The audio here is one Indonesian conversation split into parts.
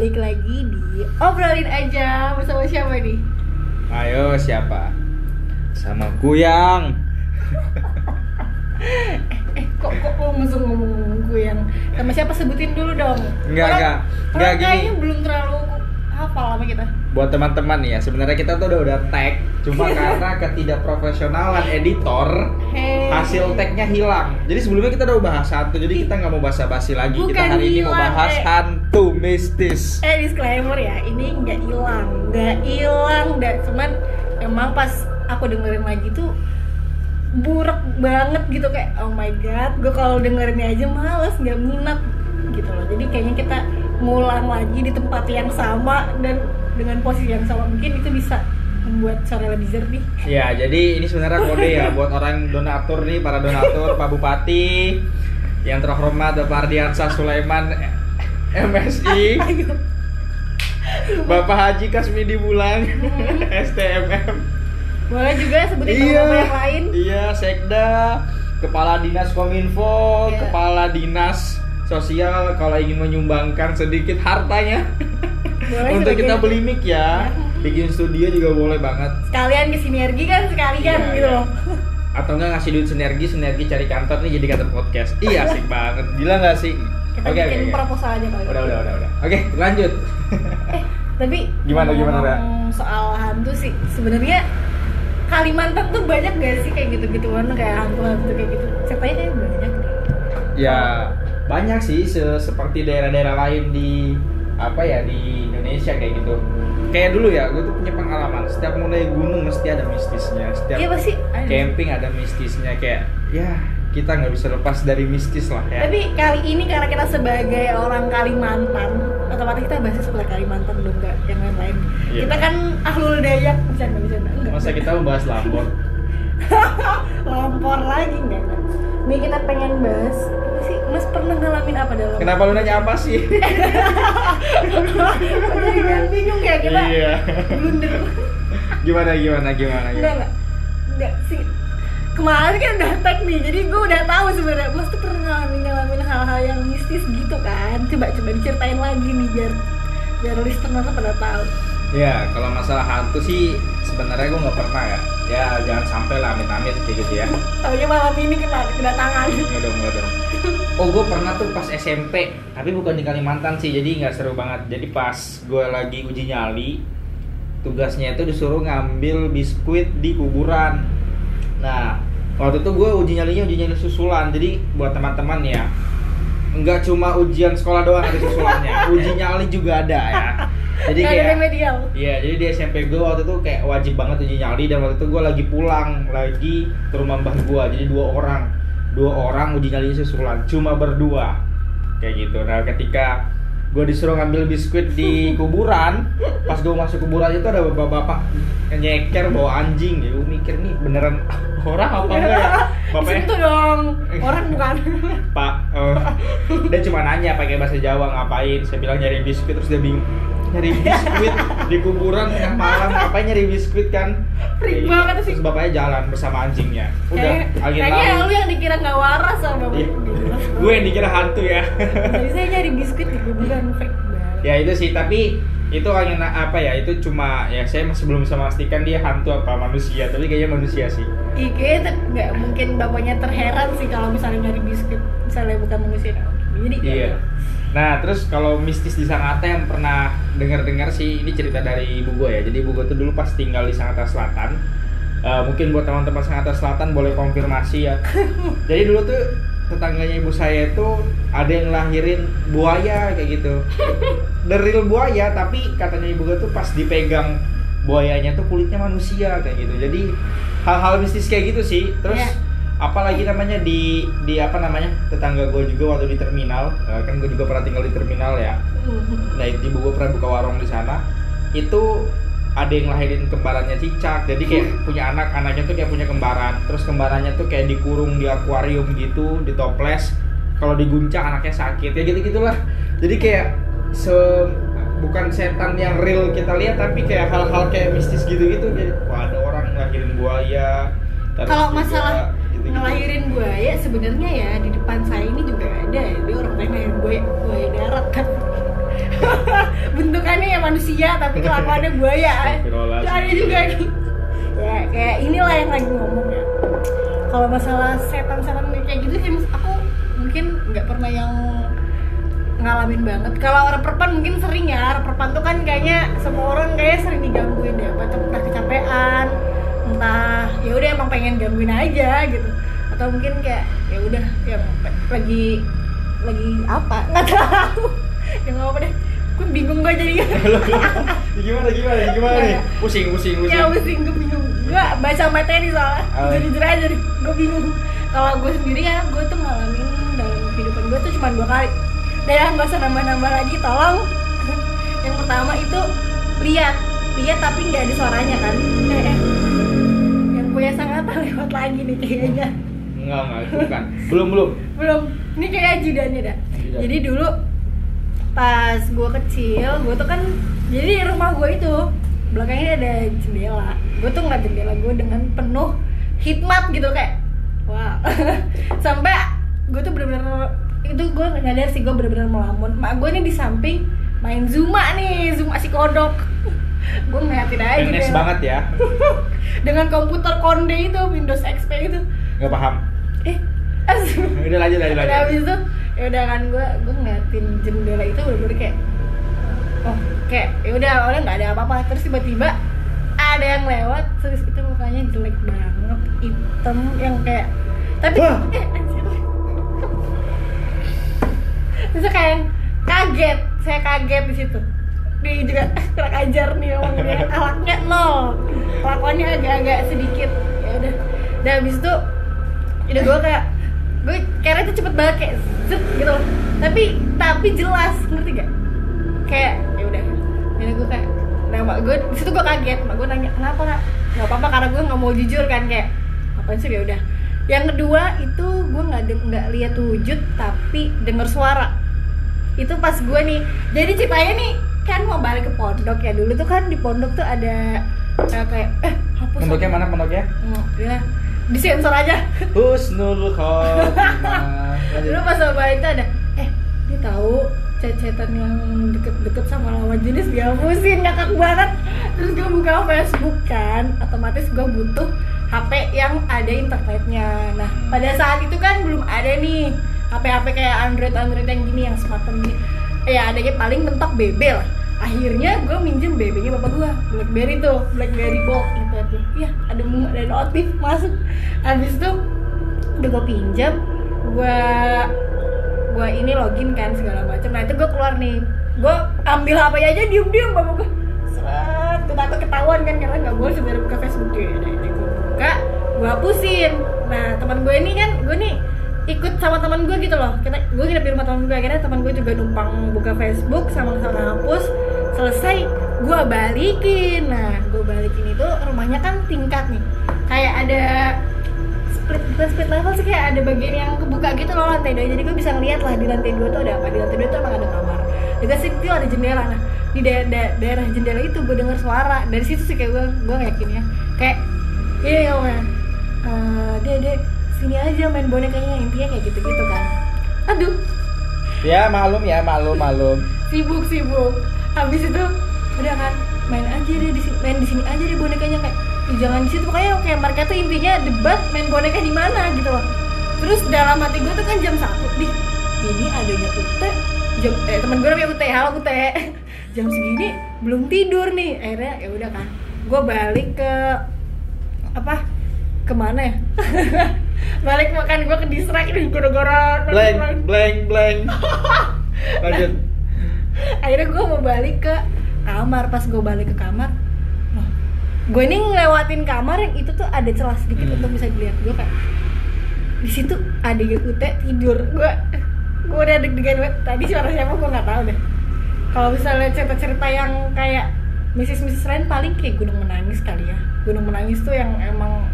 balik lagi di obrolin aja bersama siapa nih? Ayo siapa? Sama Kuyang. Eh kok kok lo langsung ngomong gue yang sama siapa sebutin dulu dong. Enggak, Orang- enggak. orang Enggak, gini. kayaknya belum terlalu hafal sama kita. Buat teman-teman ya, sebenarnya kita tuh udah udah tag, cuma karena ketidakprofesionalan editor, Hey. hasil tagnya hilang. Jadi sebelumnya kita udah bahas hantu, jadi kita nggak mau basa-basi lagi. kita Bukan hari ini mau bahas eh. Hantu mistis. Eh disclaimer ya, ini nggak hilang, nggak hilang, dan cuman emang pas aku dengerin lagi tuh buruk banget gitu kayak oh my god, gue kalau dengerinnya aja males, nggak minat gitu loh. Jadi kayaknya kita ngulang lagi di tempat yang sama dan dengan posisi yang sama mungkin itu bisa membuat suara lebih jernih. Ya, jadi ini sebenarnya kode ya buat orang donatur nih, para donatur, Pak Bupati, yang terhormat Bapak Ardiansah Sulaiman MSI, Bapak Haji Kasmidi Bulang, STMM. Boleh juga sebutin Iya. nama yang lain. Iya, Sekda, Kepala Dinas Kominfo, Iya. Kepala Dinas Sosial kalau ingin menyumbangkan sedikit hartanya Boleh untuk kita beli mic ya. Bikin studio juga boleh banget. sekalian ke sinergi kan sekalian Iya, gitu iya. loh. Atau enggak ngasih duit sinergi, sinergi cari kantor nih jadi kantor podcast. Iya, asik banget. Gila nggak sih? Kita Oke, oke, bikin oke. proposal aja kali. Udah, udah, udah, udah. Oke, lanjut. Eh, tapi Gimana, gimana, Ra? soal hantu sih sebenarnya Kalimantan tuh banyak gak sih kayak gitu-gituan kayak hantu-hantu kayak gitu ceritanya kayak banyak Ya banyak sih se- seperti daerah-daerah lain di apa ya di Indonesia kayak gitu. Kayak dulu ya, gue tuh punya pengalaman. Setiap mulai gunung mesti ada mistisnya. Setiap iya pasti camping ada mistisnya kayak ya kita nggak bisa lepas dari mistis lah ya. tapi kali ini karena kita sebagai orang Kalimantan otomatis kita bahas seputar Kalimantan dong nggak yang lain-lain Iya. kita kan ahlul dayak bercanda bercanda enggak Masa kita membahas Lampor? lampor lagi enggak enggak nih kita pengen bahas sih mas pernah ngalamin apa dalam Kenapa lu nanya apa sih? jadi bingung ya kita Iya. blunder Gimana gimana gimana enggak gimana? enggak enggak sih kemarin kan udah tag nih jadi gue udah tahu sebenarnya mas tuh pernah ngalamin ngalamin hal-hal yang mistis gitu kan coba coba diceritain lagi nih biar biar listener tuh pada tahu Ya kalau masalah hantu sih sebenarnya gue nggak pernah ya. Ya jangan sampai lah amit-amit kayak gitu ya. taunya malam ini kena kedatangan Nggak dong, nggak dong. Oh, gue pernah tuh pas SMP, tapi bukan di Kalimantan sih, jadi nggak seru banget. Jadi pas gue lagi uji nyali, tugasnya itu disuruh ngambil biskuit di kuburan. Nah, waktu itu gue uji nyalinya uji nyali susulan. Jadi buat teman-teman ya, nggak cuma ujian sekolah doang ada susulannya, uji nyali juga ada ya. Jadi kayak remedial Iya, jadi di SMP gue waktu itu kayak wajib banget uji nyali dan waktu itu gue lagi pulang lagi ke rumah mbah gue, jadi dua orang, dua orang uji nyali susulan, cuma berdua, kayak gitu. Nah, ketika gue disuruh ngambil biskuit di kuburan, pas gue masuk kuburan itu ada bapak-bapak nyeker bawa anjing, ya gue mikir nih beneran orang apa enggak ya? Bapaknya Sentuh dong. Orang bukan. Pak, eh, dia cuma nanya pakai bahasa Jawa ngapain. Saya bilang nyari biskuit. Terus dia bingung nyari biskuit di kuburan tengah malam ngapain nyari biskuit kan? Freak banget sih. Terus bapaknya jalan bersama anjingnya. Udah, Kayak- angin kayaknya lalu. lu yang dikira nggak waras sama Iya. bapak Gue yang dikira hantu ya. jadi saya nyari biskuit di kuburan freak banget ya itu sih, tapi itu angin apa ya? Itu cuma ya saya masih belum bisa memastikan dia hantu apa manusia, tapi kayaknya manusia sih. Iya, kayaknya nggak mungkin bapaknya terheran sih kalau misalnya nyari biskuit misalnya bukan manusia jadi Iya. Nah, terus kalau mistis di Sangatta yang pernah dengar-dengar sih ini cerita dari ibu gue ya. Jadi ibu gue tuh dulu pas tinggal di Sangatta Selatan. Eh, mungkin buat teman-teman Sangatta Selatan boleh konfirmasi ya. Jadi dulu tuh tetangganya ibu saya itu ada yang lahirin buaya kayak gitu. Real buaya, tapi katanya ibu gue tuh pas dipegang buayanya tuh kulitnya manusia kayak gitu. Jadi hal-hal mistis kayak gitu sih. Terus Iya. Apalagi namanya di di apa namanya tetangga gue juga waktu di terminal eh, kan gue juga pernah tinggal di terminal ya. Nah ibu gue pernah buka warung di sana. Itu ada yang lahirin kembarannya cicak jadi kayak punya anak anaknya tuh kayak punya kembaran. Terus kembarannya tuh kayak dikurung di akuarium gitu di toples. Kalau diguncang anaknya sakit ya gitu gitulah jadi kayak se bukan setan yang real kita lihat tapi kayak hal-hal kayak mistis gitu gitu jadi wah ada orang ngelahirin buaya kalau masalah. Ngelahirin buaya sebenarnya ya di depan saya ini juga ada ya. Dia orang pengen ngelahirin buaya buaya darat kan. Bentukannya ya manusia tapi kelakuannya buaya. Itu ada juga. Nih ya kayak inilah yang lagi ngomong ya. Kalau masalah setan-setan kayak gitu sih aku mungkin nggak pernah yang ngalamin banget. Kalau orang perpan mungkin sering ya. Orang perpan tuh kan kayaknya semua orang kayak sering digangguin ya. Baca entah kecapean entah ya udah emang pengen gangguin aja gitu. Atau mungkin kayak ya udah yang lagi lagi apa? Nggak tahu. Ya nggak apa deh. Gue bingung gue jadi gimana gimana gimana nih? pusing pusing pusing. Ya pusing gue bingung. Gue baca materi soalnya. Oh. jujur jujur aja nih gue bingung. Kalau gue sendiri ya gue tuh ngalamin dalam kehidupan gue tuh cuma dua kali. Udah ya nggak usah nambah-nambah lagi tolong. Yang pertama itu lihat lihat tapi nggak ada suaranya kan? Eh, eh. Lagi nih kayaknya. Enggak enggak itu bukan. Belum belum. Belum. Ini kayak ajudannya dah Ajudan. jadi dulu pas gue kecil gue tuh kan jadi di rumah gue itu belakangnya ada jendela. Gue tuh ngeliat jendela gue dengan penuh hikmat gitu kayak wow sampai gue tuh bener-bener itu gue nyadar sih gue bener-bener melamun. Mak gue nih di samping main zuma nih zuma si kodok. Gue ngeliatin aja PNS jendela. banget ya dengan komputer konde itu Windows XP itu nggak paham. Eh udah lanjut lanjut udah lanjut. habis itu ya udah kan gue gue ngeliatin jendela itu bener-bener kayak oh kayak ya udah awalnya nggak ada apa-apa. Terus tiba-tiba ada yang lewat terus itu mukanya jelek banget hitam yang kayak tapi eh, anjir. terus kayak kaget saya kaget di situ dia juga kurang ajar nih omongnya alaknya nol. Kelakuannya agak-agak sedikit. Ya udah. Dan habis itu udah gue kayak gue kira itu cepet banget kayak gitu. Tapi tapi jelas ngerti gak kayak ya udah. Jadi gue kayak nah mak gue situ gue kaget. Mak gue nanya kenapa nak? Nggak apa-apa karena gue nggak mau jujur kan kayak apa sih? Ya udah. Yang kedua itu gue nggak nggak lihat wujud tapi denger suara. Itu pas gue nih. Jadi ceritanya nih kan mau balik ke pondok ya. Dulu tuh kan di pondok tuh ada eh, kayak eh hapus pondoknya mana pondoknya? Hmm, ya. Disensor aja. Husnul Khotimah. Dulu lanjut pas balik tuh ada eh dia tahu cecetan yang deket-deket sama lawan jenis dihapusin ngakak banget. Terus gue buka Facebook kan otomatis gue butuh HP yang ada internetnya. Nah pada saat itu kan belum ada nih HP-HP kayak Android Android yang gini yang smartphone gini. Ya adanya paling mentok BB lah akhirnya gue minjem BB-nya bapak gue BlackBerry tuh BlackBerry Bold gitu. Ya ada mu- ada notif masuk. Habis itu udah gue pinjam gue gue ini login kan segala macam. Nah itu gue keluar nih. Gue ambil hp aja diem diem bapak gue seret tuh takut ketahuan kan karena nggak boleh sebenarnya buka facebook. Ya nah ini gue buka gue hapusin. Nah teman gue ini kan gue nih ikut sama teman gue gitu loh. Kita gue nginep di rumah teman gue akhirnya teman gue juga numpang buka facebook sama sama hapus selesai gue balikin. Nah gue balikin itu rumahnya kan tingkat nih. Kayak ada split bukan split level sih kayak ada bagian yang kebuka gitu loh lantai dua. Jadi gue bisa ngeliat lah di lantai dua tuh ada apa. Di lantai dua tuh emang ada kamar. Dekat situ ada jendela. Nah di da- da- daerah jendela itu gue dengar suara. Dari situ sih kayak gue gue yakin ya. Kayak iya ya Eh, dek dek sini aja main bonekanya. Intinya kayak gitu gitu kan. Aduh. Ya maklum ya maklum maklum. Sibuk sibuk habis itu udah kan main aja deh di sini main di sini aja deh bonekanya kayak "Ih, jangan di situ. Pokoknya kayak mereka tuh intinya debat main boneka di mana gitu loh. Terus dalam hati gue tuh kan jam satu nih ini adanya ute. Jam eh teman gue namanya ute. Halo ute. Jam segini belum tidur nih. Akhirnya ya udah kan gue balik ke apa ke mana ya? Balik makan gue ke distrak nih gara-gara blank blank blank. Lanjut akhirnya gue mau balik ke kamar. Pas gue balik ke kamar loh, gue ini ngelewatin kamar yang itu tuh ada celah sedikit Hmm. untuk bisa dilihat. Gue kayak di situ ada yang ute tidur. Gue gue udah deg-degan banget. Tadi suara siapa gue nggak tahu deh. Kalau misalnya cerita-cerita yang kayak misis-misis lain paling kayak gunung menangis kali ya. Gunung menangis tuh yang emang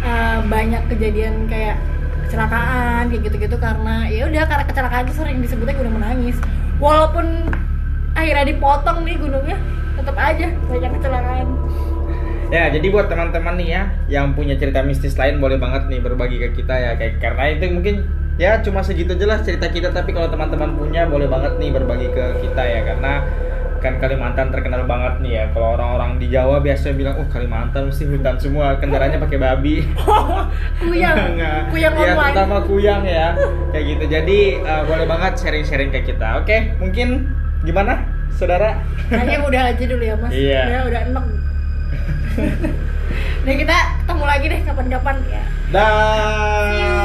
uh, banyak kejadian kayak kecelakaan kayak gitu-gitu. Karena ya udah karena kecelakaan itu sering disebutnya gunung menangis walaupun akhirnya dipotong nih gunungnya tetap aja banyak kecelakaan. Ya, jadi buat teman-teman nih ya yang punya cerita mistis lain boleh banget nih berbagi ke kita ya. Kayak karena itu mungkin ya cuma segitu aja lah cerita kita. Tapi kalau teman-teman punya boleh banget nih berbagi ke kita ya. Karena kan Kalimantan terkenal banget nih ya. Kalau orang-orang di Jawa biasanya bilang oh Kalimantan mesti hutan semua kendaraannya pakai babi. Kuyang. Kuyang ya, online. terutama kuyang ya. Kayak gitu. Jadi eh, boleh banget sharing-sharing ke kita. Oke mungkin gimana saudara? Kayaknya udah aja dulu ya mas. Iya. udah udah enak nah kita ketemu lagi deh kapan-kapan ya. Dah